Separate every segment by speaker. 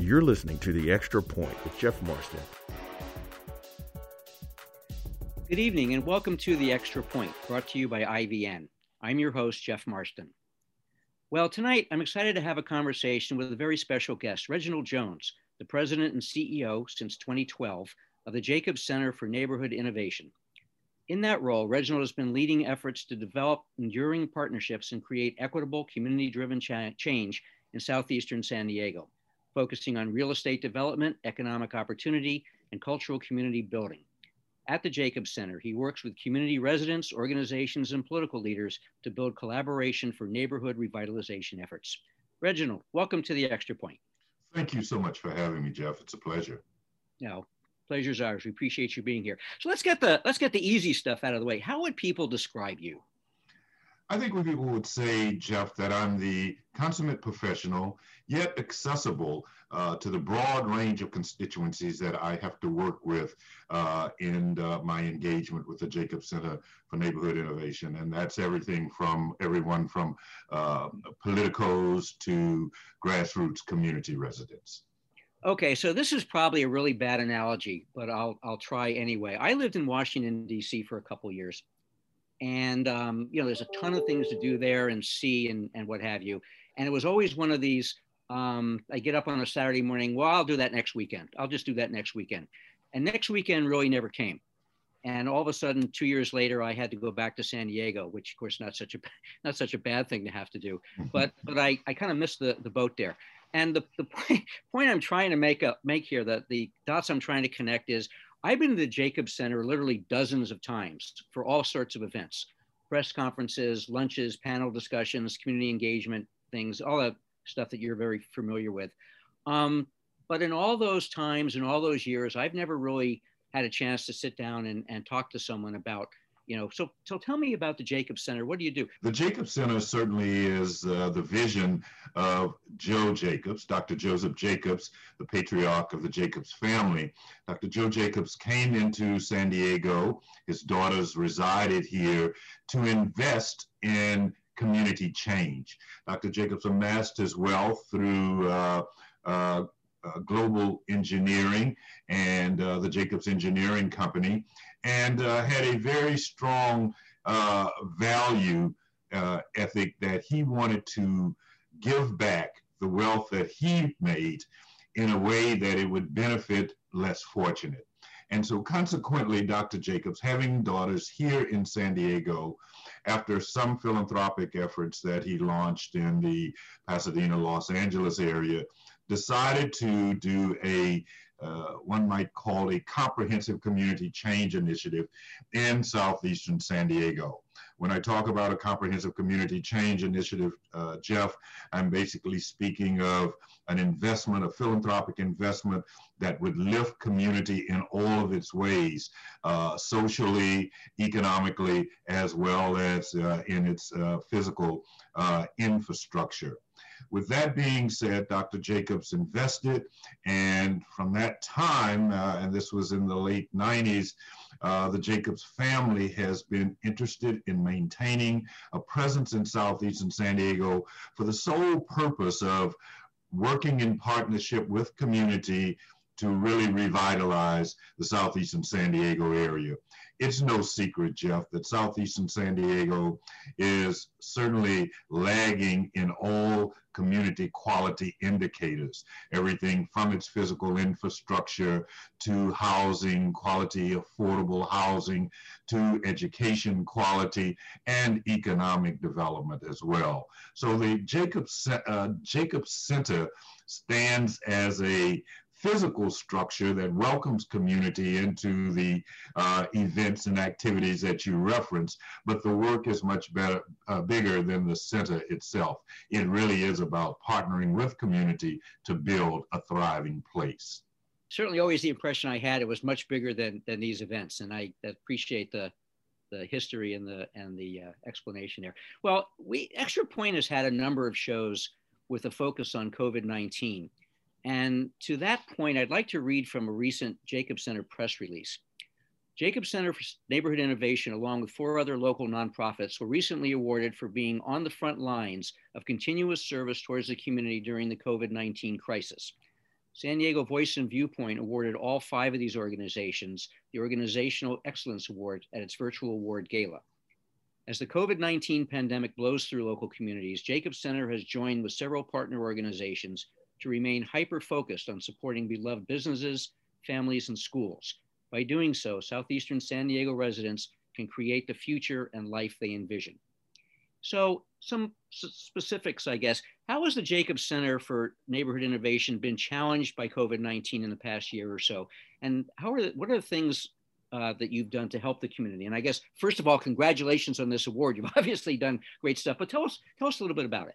Speaker 1: You're listening to The Extra Point with Jeff Marston.
Speaker 2: Good evening and welcome to The Extra Point, brought to you by IVN. I'm your host, Jeff Marston. Well, tonight I'm excited to have a conversation with a very special guest, Reginald Jones, the president and CEO since 2012 of the Jacobs Center for Neighborhood Innovation. In that role, Reginald has been leading efforts to develop enduring partnerships and create equitable, community driven cha- change in southeastern San Diego, focusing on real estate development, economic opportunity, and cultural community building. At the Jacobs Center, he works with community residents, organizations, and political leaders to build collaboration for neighborhood revitalization efforts. Reginald, welcome to the Extra Point.
Speaker 3: Thank you so much for having me, Jeff. It's a pleasure.
Speaker 2: No, pleasure's ours. We appreciate you being here. So let's get the let's get the easy stuff out of the way. How would people describe you?
Speaker 3: I think when people would say, Jeff, that I'm the consummate professional, yet accessible uh, to the broad range of constituencies that I have to work with uh, in uh, my engagement with the Jacobs Center for Neighborhood Innovation. And that's everything from everyone from uh, politicos to grassroots community residents.
Speaker 2: Okay, so this is probably a really bad analogy, but I'll I'll try anyway. I lived in Washington D.C. for a couple years, and um, you know, there's a ton of things to do there and see and and what have you. And it was always one of these. Um, I get up on a Saturday morning. Well, I'll do that next weekend. I'll just do that next weekend. And next weekend really never came. And all of a sudden, two years later, I had to go back to San Diego, which of course not such a not such a bad thing to have to do. But but I, I kind of missed the, the boat there. And the, the point, point I'm trying to make up make here that the dots I'm trying to connect is I've been to the Jacobs Center literally dozens of times for all sorts of events, press conferences, lunches, panel discussions, community engagement things, all that stuff that you're very familiar with. Um, but in all those times and all those years, I've never really had a chance to sit down and, and talk to someone about you know so so tell me about the jacobs center. What do you do?
Speaker 3: The jacobs center certainly is uh, the vision of joe jacobs dr joseph jacobs the patriarch of the jacobs family. Dr joe jacobs came into san diego. His daughters resided here to invest in community change. Dr jacobs amassed his wealth through uh, uh, uh, global engineering and uh, the Jacobs Engineering Company, and uh, had a very strong uh, value uh, ethic that he wanted to give back the wealth that he made in a way that it would benefit less fortunate. And so, consequently, Dr. Jacobs, having daughters here in San Diego, after some philanthropic efforts that he launched in the Pasadena, Los Angeles area, decided to do a uh, one might call a comprehensive community change initiative in southeastern San Diego. When I talk about a comprehensive community change initiative, uh, Jeff, I'm basically speaking of an investment, a philanthropic investment that would lift community in all of its ways, uh, socially, economically, as well as uh, in its uh, physical uh, infrastructure. With that being said, Dr. Jacobs invested, and from that time, uh, and this was in the late 90s, uh, the Jacobs family has been interested in maintaining a presence in Southeastern San Diego for the sole purpose of working in partnership with community to really revitalize the southeastern San Diego area. It's no secret, Jeff, that southeastern San Diego is certainly lagging in all community quality indicators, everything from its physical infrastructure to housing, quality, affordable housing, to education quality and economic development as well. So the Jacobs, uh, Jacobs Center stands as a physical structure that welcomes community into the uh, events and activities that you reference, but the work is much better, uh, bigger than the center itself. It really is about partnering with community to build a thriving place.
Speaker 2: Certainly, always the impression I had it was much bigger than than these events, and I appreciate the the history and the and the uh, explanation there. Well, we Extra Point has had a number of shows with a focus on COVID nineteen. And to that point, I'd like to read from a recent Jacob Center press release. Jacob Center for Neighborhood Innovation, along with four other local nonprofits, were recently awarded for being on the front lines of continuous service towards the community during the COVID 19 crisis. San Diego Voice and Viewpoint awarded all five of these organizations the Organizational Excellence Award at its virtual award gala. As the COVID 19 pandemic blows through local communities, Jacob Center has joined with several partner organizations to remain hyper focused on supporting beloved businesses, families, and schools. By doing so, Southeastern San Diego residents can create the future and life they envision. So, some specifics, I guess. How has the Jacobs Center for Neighborhood Innovation been challenged by COVID 19 in the past year or so? And how are the, what are the things uh, that you've done to help the community? And I guess, first of all, congratulations on this award. You've obviously done great stuff, but tell us, tell us a little bit about it.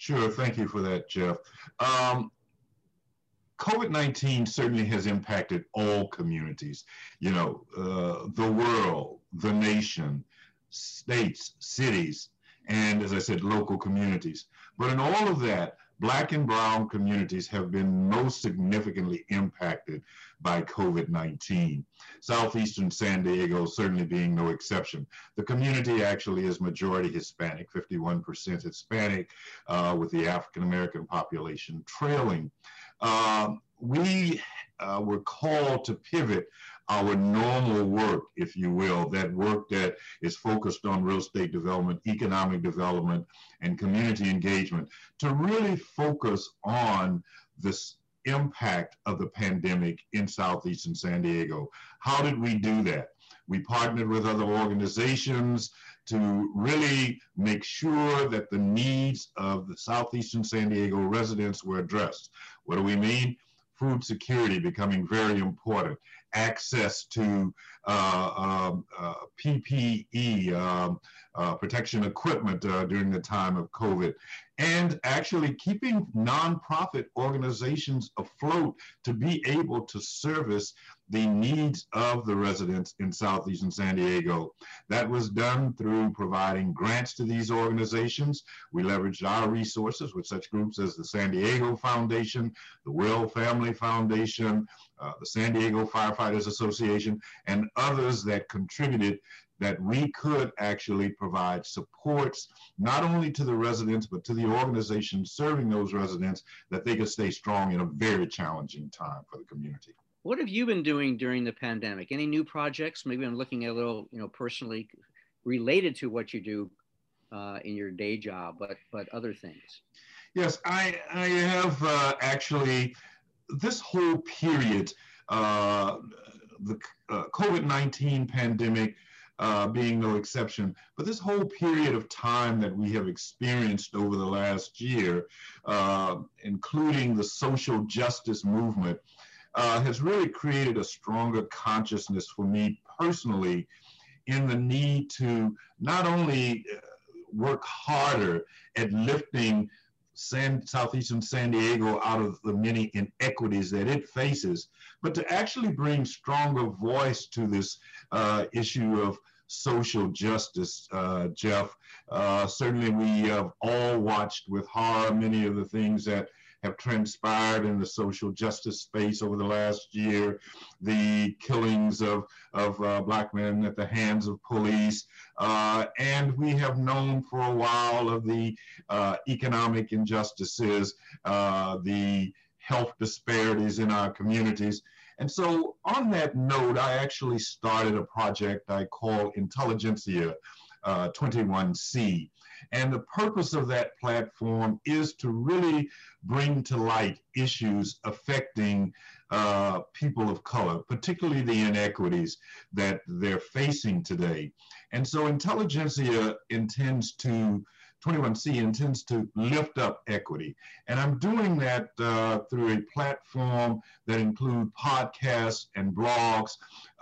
Speaker 3: Sure. Thank you for that, Jeff. Um, COVID 19 certainly has impacted all communities, you know, uh, the world, the nation, states, cities, and as I said, local communities. But in all of that, Black and Brown communities have been most significantly impacted by COVID 19. Southeastern San Diego certainly being no exception. The community actually is majority Hispanic, 51% Hispanic, uh, with the African American population trailing. Uh, we uh, were called to pivot our normal work, if you will, that work that is focused on real estate development, economic development, and community engagement, to really focus on this impact of the pandemic in Southeastern San Diego. How did we do that? We partnered with other organizations to really make sure that the needs of the Southeastern San Diego residents were addressed. What do we mean? Food security becoming very important. Access to uh, um, uh, PPE, um, uh, protection equipment uh, during the time of COVID, and actually keeping nonprofit organizations afloat to be able to service the needs of the residents in Southeastern San Diego. That was done through providing grants to these organizations. We leveraged our resources with such groups as the San Diego Foundation, the Will Family Foundation, uh, the San Diego Firefighters Association, and others that contributed that we could actually provide supports not only to the residents but to the organizations serving those residents that they could stay strong in a very challenging time for the community.
Speaker 2: What have you been doing during the pandemic? Any new projects? Maybe I'm looking at a little, you know, personally related to what you do uh, in your day job, but but other things.
Speaker 3: Yes, I I have uh, actually this whole period, uh, the uh, COVID 19 pandemic uh, being no exception, but this whole period of time that we have experienced over the last year, uh, including the social justice movement, uh, has really created a stronger consciousness for me personally in the need to not only uh, work harder at lifting San, southeastern San Diego out of the many inequities that it faces, but to actually bring stronger voice to this uh, issue of social justice, uh, Jeff. Uh, certainly, we have all watched with horror many of the things that have transpired in the social justice space over the last year, the killings of, of uh, black men at the hands of police. Uh, and we have known for a while of the uh, economic injustices, uh, the health disparities in our communities. And so, on that note, I actually started a project I call Intelligentsia uh, 21C. And the purpose of that platform is to really bring to light issues affecting uh, people of color, particularly the inequities that they're facing today. And so Intelligentsia intends to 21C intends to lift up equity. And I'm doing that uh, through a platform that include podcasts and blogs,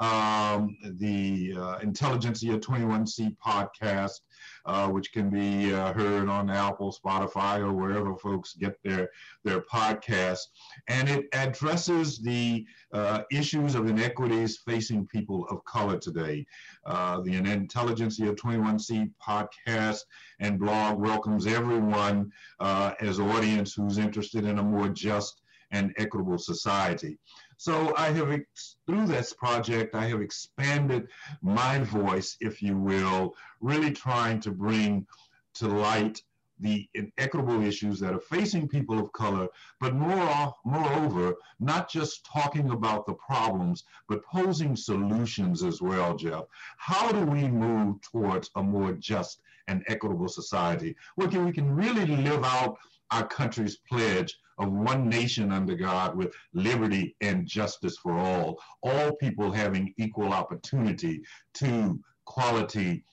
Speaker 3: um, the uh, Intelligentsia 21C podcast, uh, which can be uh, heard on Apple, Spotify, or wherever folks get their, their podcasts. And it addresses the uh, issues of inequities facing people of color today. Uh, the Intelligentsia 21C podcast and blog welcomes everyone uh, as audience who's interested in a more just and equitable society. So I have, through this project, I have expanded my voice, if you will, really trying to bring to light the inequitable issues that are facing people of color, but more, moreover, not just talking about the problems, but posing solutions as well, Jeff. How do we move towards a more just and equitable society where we can really live out our country's pledge of one nation under God with liberty and justice for all, all people having equal opportunity to quality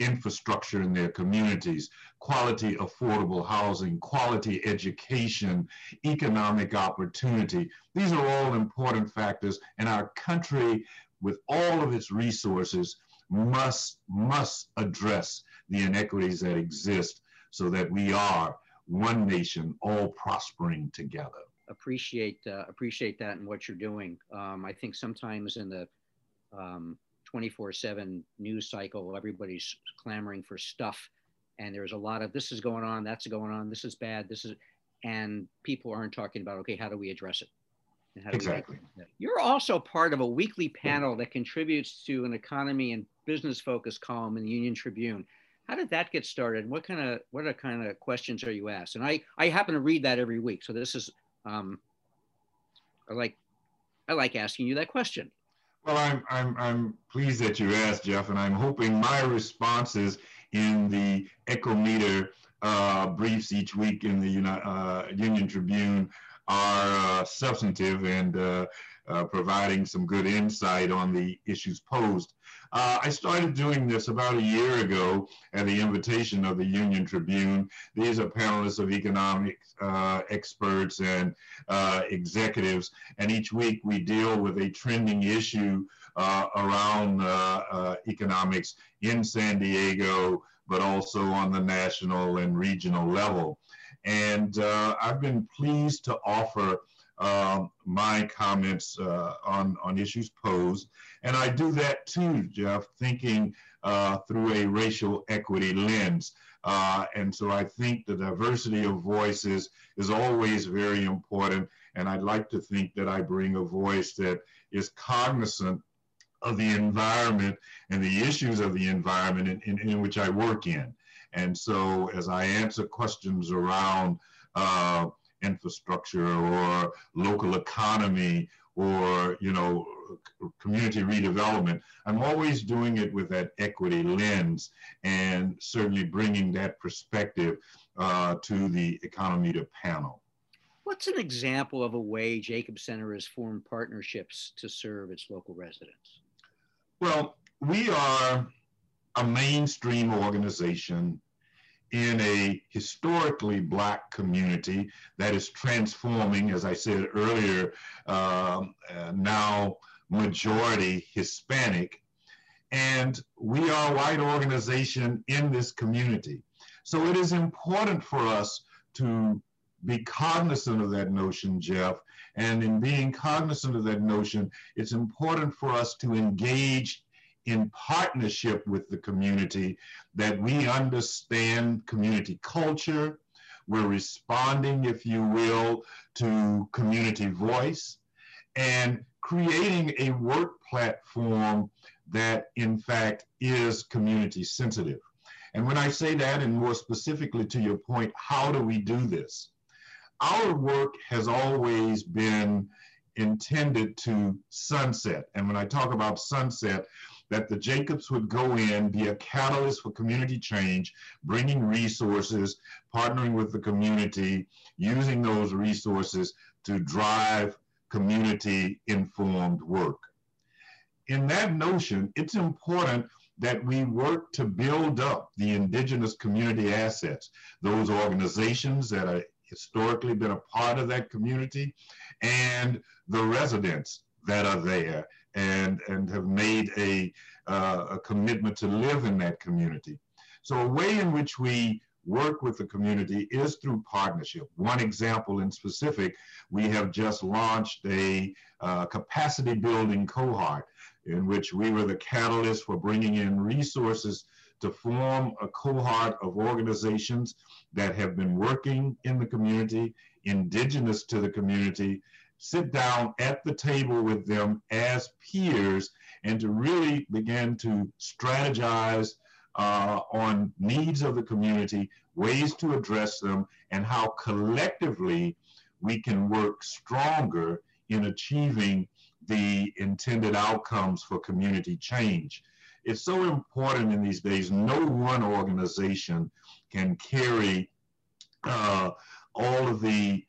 Speaker 3: infrastructure in their communities, quality affordable housing, quality education, economic opportunity. These are all important factors, and our country, with all of its resources, must must address the inequities that exist so that we are one nation, all prospering together.
Speaker 2: Appreciate uh, appreciate that and what you're doing. Um, I think sometimes in the um, 24/7 news cycle, everybody's clamoring for stuff, and there's a lot of this is going on, that's going on, this is bad, this is, and people aren't talking about okay, how do we address it?
Speaker 3: exactly.
Speaker 2: You're also part of a weekly panel that contributes to an economy and business focused column in the Union Tribune how did that get started? What kind of what are kind of questions are you asked? And I I happen to read that every week, so this is um, I like I like asking you that question.
Speaker 3: Well, I'm I'm I'm pleased that you asked, Jeff, and I'm hoping my responses in the Econometer uh, briefs each week in the uh, Union Tribune are uh, substantive and uh, providing some good insight on the issues posed. Uh, I started doing this about a year ago at the invitation of the Union Tribune. These are panelists of economic uh, experts and uh, executives, and each week we deal with a trending issue uh, around economics in San Diego, but also on the national and regional level. And I've been pleased to offer um, my comments uh, on, on issues posed. And I do that too, Jeff, thinking uh, through a racial equity lens. Uh, and so I think the diversity of voices is always very important. And I'd like to think that I bring a voice that is cognizant of the environment and the issues of the environment in, in, in which I work in. And so as I answer questions around uh, infrastructure or local economy or you know community redevelopment i'm always doing it with that equity lens and certainly bringing that perspective uh, to the Econometer panel.
Speaker 2: What's an example of a way jacob center has formed partnerships to serve its local residents?
Speaker 3: Well we are a mainstream organization in a historically black community that is transforming, as I said earlier, um, uh, now majority Hispanic. And we are a white organization in this community. So it is important for us to be cognizant of that notion, Jeff. And in being cognizant of that notion, it's important for us to engage in partnership with the community that we understand community culture. We're responding, if you will, to community voice and creating a work platform that, in fact, is community sensitive. And when I say that, and more specifically to your point, how do we do this? Our work has always been intended to sunset. And when I talk about sunset, that the Jacobs would go in, be a catalyst for community change, bringing resources, partnering with the community, using those resources to drive community informed work. In that notion, it's important that we work to build up the indigenous community assets, those organizations that have historically been a part of that community, and the residents that are there and, and have made a, uh, a commitment to live in that community. So a way in which we work with the community is through partnership. One example in specific, we have just launched a uh, capacity building cohort in which we were the catalyst for bringing in resources to form a cohort of organizations that have been working in the community, indigenous to the community, sit down at the table with them as peers and to really begin to strategize uh, on needs of the community, ways to address them, and how collectively we can work stronger in achieving the intended outcomes for community change. It's so important in these days. No one organization can carry uh, all of the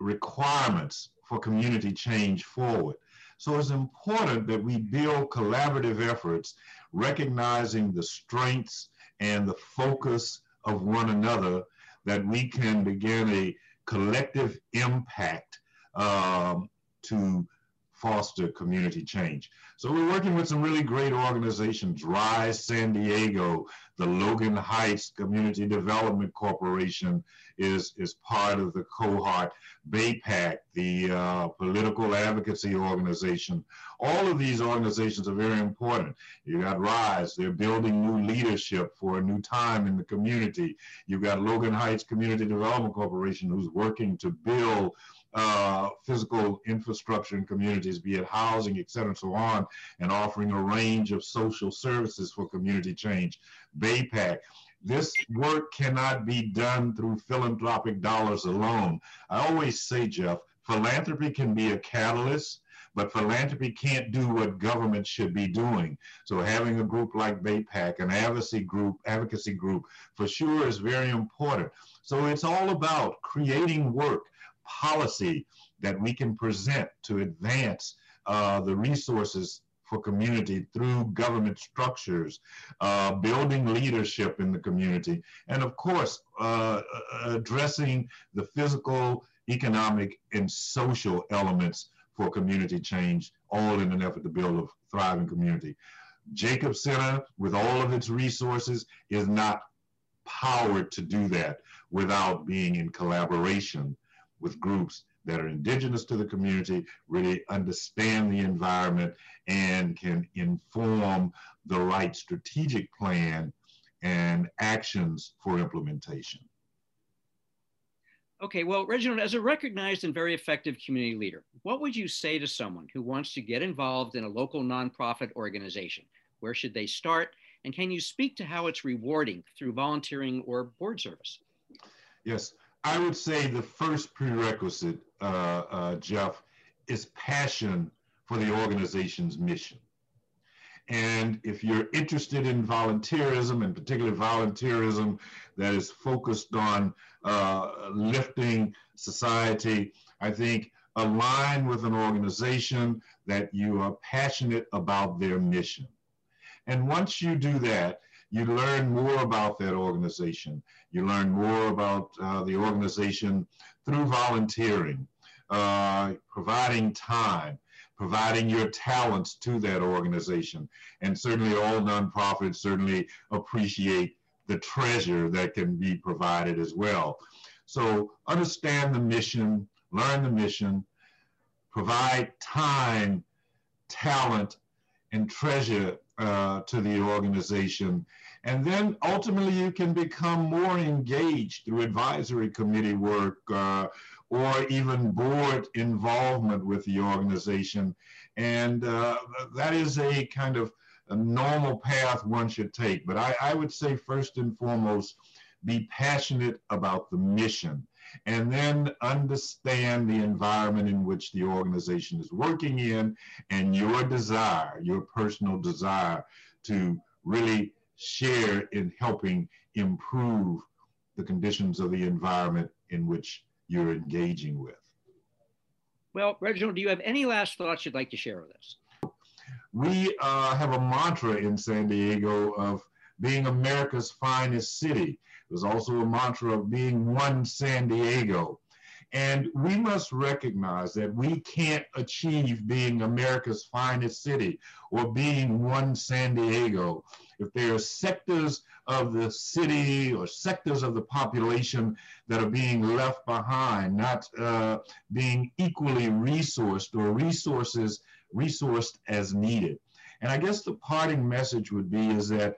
Speaker 3: requirements for community change forward. So it's important that we build collaborative efforts, recognizing the strengths and the focus of one another, that we can begin a collective impact um, to foster community change. So we're working with some really great organizations, RISE San Diego, the Logan Heights Community Development Corporation is, is part of the cohort, BAPAC, the uh, political advocacy organization. All of these organizations are very important. You got RISE, they're building new leadership for a new time in the community. You've got Logan Heights Community Development Corporation who's working to build uh, physical infrastructure in communities, be it housing, et cetera, and so on, and offering a range of social services for community change. BAPAC. This work cannot be done through philanthropic dollars alone. I always say, Jeff, philanthropy can be a catalyst, but philanthropy can't do what government should be doing. So having a group like BAPAC, an advocacy group, advocacy group, for sure is very important. So it's all about creating work policy that we can present to advance uh, the resources for community through government structures, uh, building leadership in the community, and of course, uh, addressing the physical, economic, and social elements for community change, all in an effort to build a thriving community. Jacob Center, with all of its resources, is not powered to do that without being in collaboration with groups that are indigenous to the community, really understand the environment, and can inform the right strategic plan and actions for implementation.
Speaker 2: Okay, well, Reginald, as a recognized and very effective community leader, what would you say to someone who wants to get involved in a local nonprofit organization? Where should they start? And can you speak to how it's rewarding through volunteering or board service?
Speaker 3: Yes, I would say the first prerequisite, uh, uh, Jeff, is passion for the organization's mission. And if you're interested in volunteerism, and particularly volunteerism that is focused on uh, lifting society, I think align with an organization that you are passionate about their mission. And once you do that, you learn more about that organization. You learn more about uh, the organization through volunteering, uh, providing time, providing your talents to that organization. And certainly all nonprofits certainly appreciate the treasure that can be provided as well. So understand the mission, learn the mission, provide time, talent, and treasure uh, to the organization. And then ultimately you can become more engaged through advisory committee work uh, or even board involvement with the organization. And uh, that is a kind of a normal path one should take. But I, I would say first and foremost, be passionate about the mission and then understand the environment in which the organization is working in and your desire, your personal desire to really share in helping improve the conditions of the environment in which you're engaging with.
Speaker 2: Well, Reginald, do you have any last thoughts you'd like to share with us?
Speaker 3: We uh, have a mantra in San Diego of being America's finest city. There's also a mantra of being one San Diego. And we must recognize that we can't achieve being America's finest city or being one San Diego if there are sectors of the city or sectors of the population that are being left behind, not uh, being equally resourced or resources resourced as needed. And I guess the parting message would be is that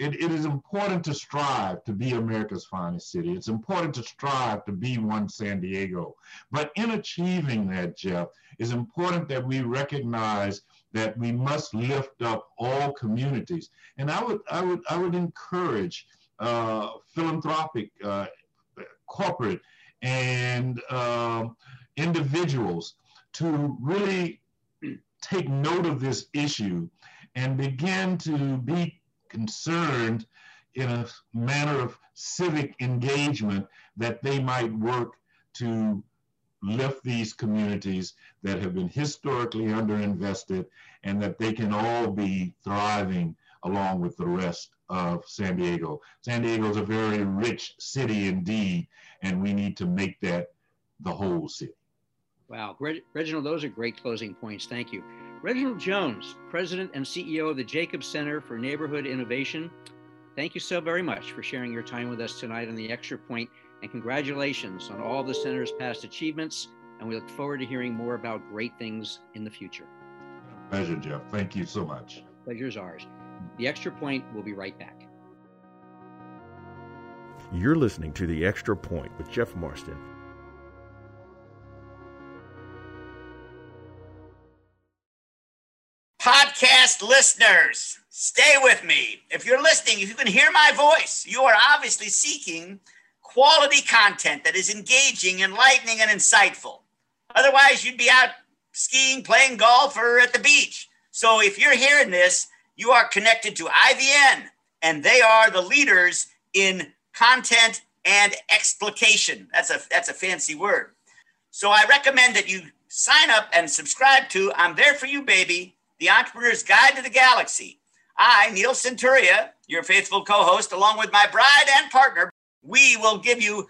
Speaker 3: it, it is important to strive to be America's finest city. It's important to strive to be one San Diego. But in achieving that, Jeff, it's important that we recognize that we must lift up all communities. And I would, I would, I would encourage uh, philanthropic, uh, corporate, and uh, individuals to really take note of this issue and begin to be concerned in a manner of civic engagement that they might work to lift these communities that have been historically underinvested and that they can all be thriving along with the rest of San Diego. San Diego is a very rich city indeed, and we need to make that the whole city.
Speaker 2: Wow. Reginald, those are great closing points. Thank you. Reginald Jones, President and CEO of the Jacobs Center for Neighborhood Innovation. Thank you so very much for sharing your time with us tonight on the Extra Point, and congratulations on all the center's past achievements. And we look forward to hearing more about great things in the future.
Speaker 3: Pleasure, Jeff. Thank you so much.
Speaker 2: Pleasure is ours. The Extra Point will be right back.
Speaker 1: You're listening to The Extra Point with Jeff Marston.
Speaker 4: Podcast listeners, stay with me. If you're listening, if you can hear my voice, you are obviously seeking quality content that is engaging, enlightening, and insightful. Otherwise, you'd be out skiing, playing golf, or at the beach. So if you're hearing this, you are connected to IVN, and they are the leaders in content and explication. That's a that's a fancy word. So I recommend that you sign up and subscribe to I'm There For You, Baby, the Entrepreneur's Guide to the Galaxy. I, Neil Centuria, your faithful co host, along with my bride and partner, we will give you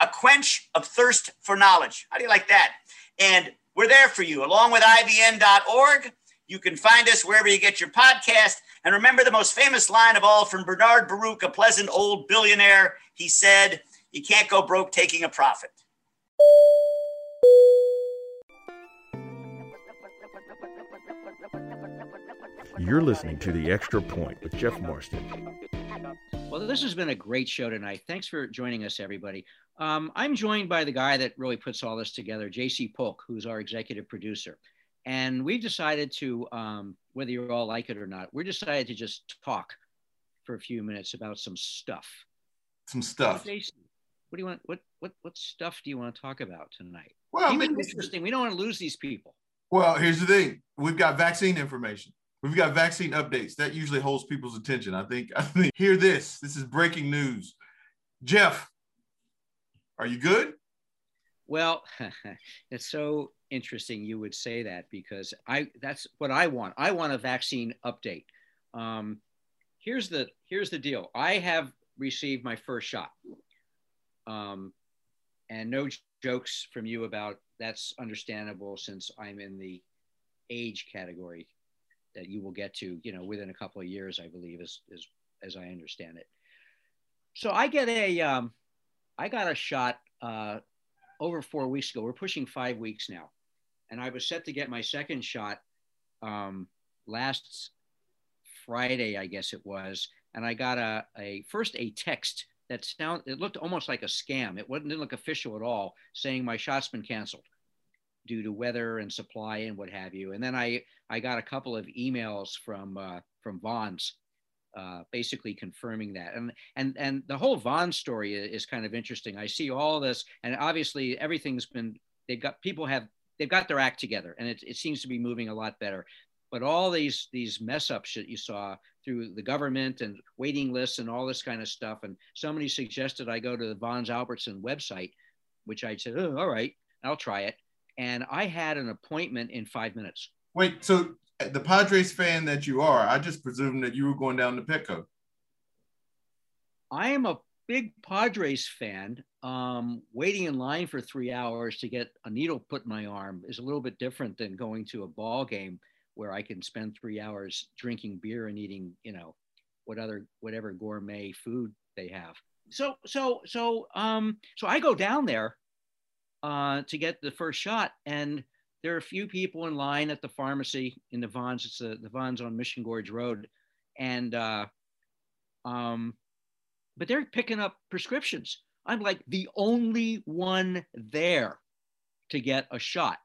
Speaker 4: a quench of thirst for knowledge. How do you like that? And we're there for you, along with IVN.org. You can find us wherever you get your podcast. And remember the most famous line of all from Bernard Baruch, a pleasant old billionaire. He said, You can't go broke taking a profit.
Speaker 1: You're listening to The Extra Point with Jeff Marston.
Speaker 2: Well, this has been a great show tonight. Thanks for joining us, everybody. Um, I'm joined by the guy that really puts all this together, JC Polk, who's our executive producer. And we've decided to, um, whether you all like it or not, we're decided to just talk for a few minutes about some stuff.
Speaker 5: Some stuff.
Speaker 2: JC, what do you want? What what what stuff do you want to talk about tonight?
Speaker 5: Well,
Speaker 2: I mean, interesting. We don't want to lose these people.
Speaker 5: Well, here's the thing: we've got vaccine information. We've got vaccine updates. That usually holds people's attention. I think. I think. Hear this. This is breaking news. Jeff, are you good?
Speaker 2: Well, it's so interesting you would say that because I that's what I want. I want a vaccine update. Um, here's the here's the deal. I have received my first shot, um, and no jokes from you about that's understandable since I'm in the age category that you will get to, you know, within a couple of years, I believe, as as as I understand it. So I get a, um, I got a shot uh, over four weeks ago. We're pushing five weeks now, and I was set to get my second shot um, last Friday, I guess it was, and I got a, a first a text that sound it looked almost like a scam. It wasn't didn't look official at all, saying my shot's been canceled due to weather and supply and what have you. And then I I got a couple of emails from uh, from Vons, uh, basically confirming that. And and and the whole Vons story is, kind of interesting. I see all this, and obviously everything's been they've got people have they've got their act together, and it, it seems to be moving a lot better. But all these these mess ups that you saw through the government and waiting lists and all this kind of stuff, and somebody suggested I go to the Vons Albertson website, which I said, oh, all right, I'll try it and I had an appointment in five minutes.
Speaker 5: Wait, so the Padres fan that you are, I just presumed that you were going down to Petco.
Speaker 2: I am a big Padres fan. Um, waiting in line for three hours to get a needle put in my arm is a little bit different than going to a ball game where I can spend three hours drinking beer and eating, you know, what other whatever gourmet food they have. So so so um so I go down there uh, to get the first shot. And there are a few people in line at the pharmacy in the Vons. It's the, the Vons on Mission Gorge Road. And, uh, um, but they're picking up prescriptions. I'm like the only one there to get a shot.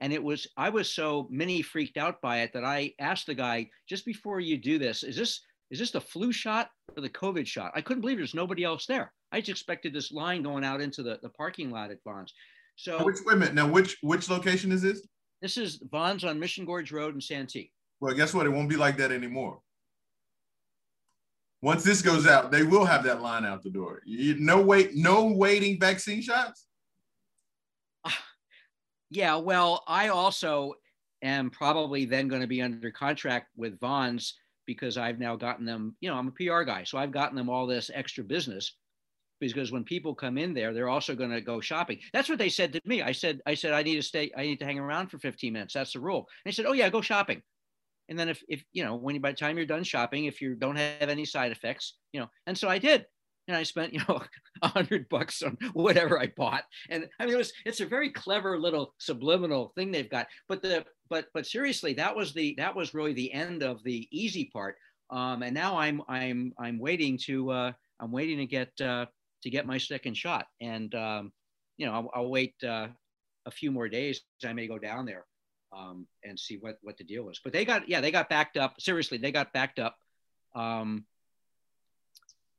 Speaker 2: And it was, I was so mini freaked out by it that I asked the guy just before you do this, is this, is this the flu shot or the COVID shot? I couldn't believe there's nobody else there. I just expected this line going out into the, the parking lot at Vons. So
Speaker 5: which wait a minute now, which which location is this?
Speaker 2: This is Vons on Mission Gorge Road in Santee.
Speaker 5: Well, guess what? It won't be like that anymore. Once this goes out, they will have that line out the door. You, no wait, no waiting vaccine shots.
Speaker 2: Ah, yeah, well, I also am probably then going to be under contract with Vons because I've now gotten them, you know, I'm a PR guy. So I've gotten them all this extra business because when people come in there, they're also going to go shopping. That's what they said to me. I said, I said, I need to stay, I need to hang around for 15 minutes. That's the rule. And they said, Oh yeah, go shopping. And then if, if, you know, when you, by the time you're done shopping, if you don't have any side effects, you know, and so I did and I spent you know a hundred bucks on whatever I bought. And I mean, it was it's a very clever little subliminal thing they've got. But the but but seriously, that was the that was really the end of the easy part. Um, and now I'm I'm I'm waiting to uh, I'm waiting to get uh, to get my second shot. And um, you know I'll, I'll wait uh, a few more days. I may go down there um, and see what what the deal was. But they got yeah they got backed up. Seriously, they got backed up. Um,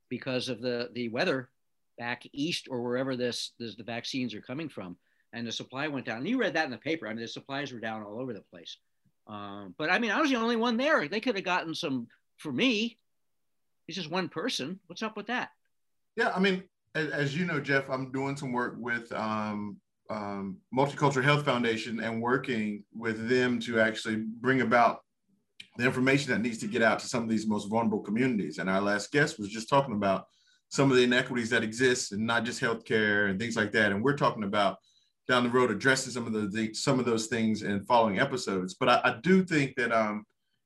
Speaker 2: because of the the weather back east or wherever this, this the vaccines are coming from, and the supply went down. And you read that in the paper. I mean, the supplies were down all over the place. Um, but I mean, I was the only one there. They could have gotten some for me. It's just one person. What's up with that?
Speaker 5: Yeah, I mean, as, as you know, Jeff, I'm doing some work with um, um, Multicultural Health Foundation and working with them to actually bring about the information that needs to get out to some of these most vulnerable communities. And our last guest was just talking about some of the inequities that exist and not just healthcare and things like that. And we're talking about down the road addressing some of the, the some of those things in following episodes. But I, I do think that um,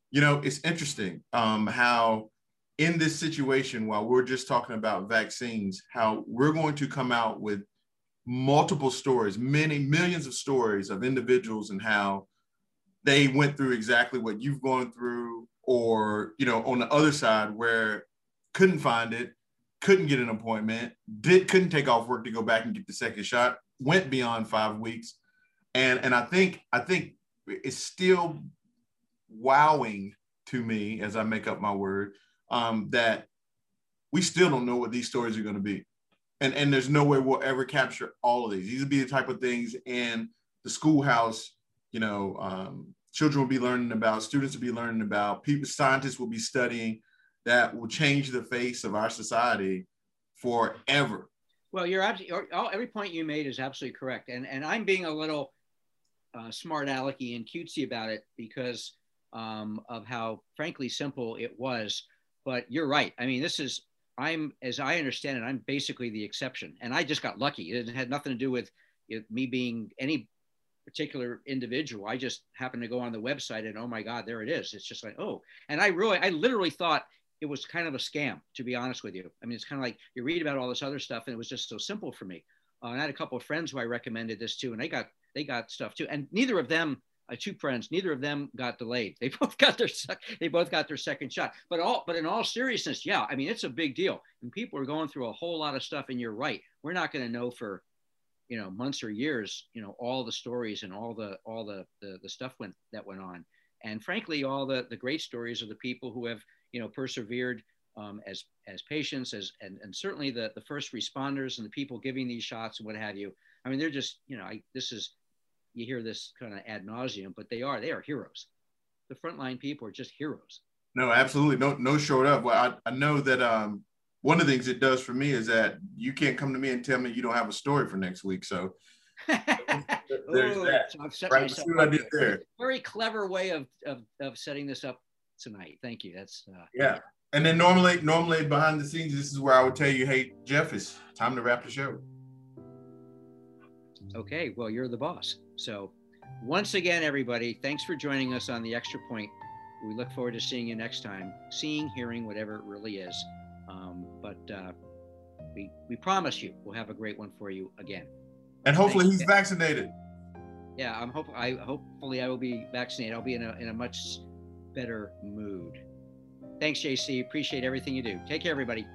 Speaker 5: you know, it's interesting um, how in this situation, while we're just talking about vaccines, how we're going to come out with multiple stories, many millions of stories of individuals and how they went through exactly what you've gone through, or you know, on the other side where couldn't find it, couldn't get an appointment, did couldn't take off work to go back and get the second shot, went beyond five weeks, and and I think I think it's still wowing to me as I make up my word um, that we still don't know what these stories are going to be. And, and there's no way we'll ever capture all of these. These will be the type of things in the schoolhouse you know, um, children will be learning about, students will be learning about, people, scientists will be studying that will change the face of our society forever.
Speaker 2: Well, you're absolutely, every point you made is absolutely correct. And, and I'm being a little uh, smart alecky and cutesy about it because um, of how frankly simple it was. But you're right. I mean, this is, I'm, as I understand it, I'm basically the exception. And I just got lucky. It had nothing to do with it, me being any particular individual. I just happened to go on the website and oh my God, there it is. It's just like, oh, and I really, I literally thought it was kind of a scam, to be honest with you. I mean, it's kind of like you read about all this other stuff and it was just so simple for me. Uh, and I had a couple of friends who I recommended this to, and they got, they got stuff too. And neither of them, uh, two friends, neither of them got delayed. They both got their, they both got their second shot. But all, but in all seriousness, yeah, I mean, it's a big deal. And people are going through a whole lot of stuff. And you're right. We're not going to know for you know months or years you know all the stories and all the all the the, the stuff went that went on and frankly all the the great stories of the people who have you know persevered um, as as patients as and, and certainly the the first responders and the people giving these shots and what have you i mean they're just you know I, this is you hear this kind of ad nauseum but they are they are heroes the frontline people are just heroes
Speaker 5: no absolutely no no short up well i, I know that um one of the things it does for me is that you can't come to me and tell me you don't have a story for next week. So there's
Speaker 2: Ooh, that. So I've set right, myself I did there. Very clever way of, of, of setting this up tonight. Thank you. That's
Speaker 5: uh, yeah. And then normally, normally behind the scenes, this is where I would tell you, hey, Jeff, it's time to wrap the show.
Speaker 2: Okay. Well, you're the boss. So once again, everybody, thanks for joining us on the extra point. We look forward to seeing you next time, seeing, hearing, whatever it really is. Um, but uh, we we promise you we'll have a great one for you again.
Speaker 5: And hopefully Thanks. he's vaccinated.
Speaker 2: Yeah, I'm hope I hopefully I will be vaccinated. I'll be in a in a much better mood. Thanks, JC. Appreciate everything you do. Take care, everybody.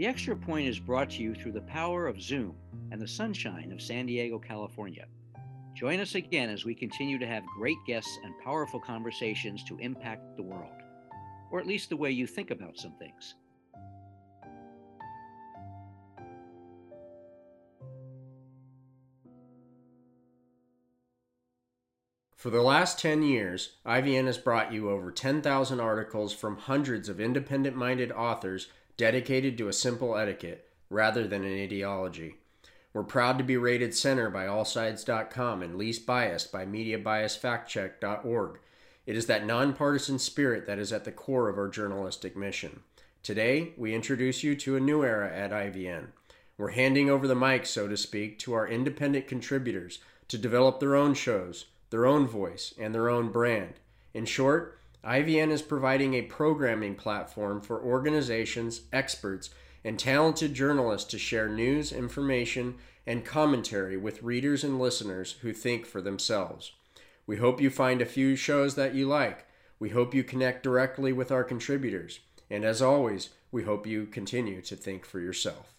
Speaker 2: The Extra Point is brought to you through the power of Zoom and the sunshine of San Diego, California. Join us again as we continue to have great guests and powerful conversations to impact the world, or at least the way you think about some things.
Speaker 6: For the last 10 years, IVN has brought you over 10,000 articles from hundreds of independent minded authors dedicated to a simple etiquette rather than an ideology. We're proud to be rated center by AllSides.com and least biased by MediaBiasFactCheck.org. It is that nonpartisan spirit that is at the core of our journalistic mission. Today, we introduce you to a new era at IVN. We're handing over the mic, so to speak, to our independent contributors to develop their own shows their own voice, and their own brand. In short, IVN is providing a programming platform for organizations, experts, and talented journalists to share news, information, and commentary with readers and listeners who think for themselves. We hope you find a few shows that you like. We hope you connect directly with our contributors. And as always, we hope you continue to think for yourself.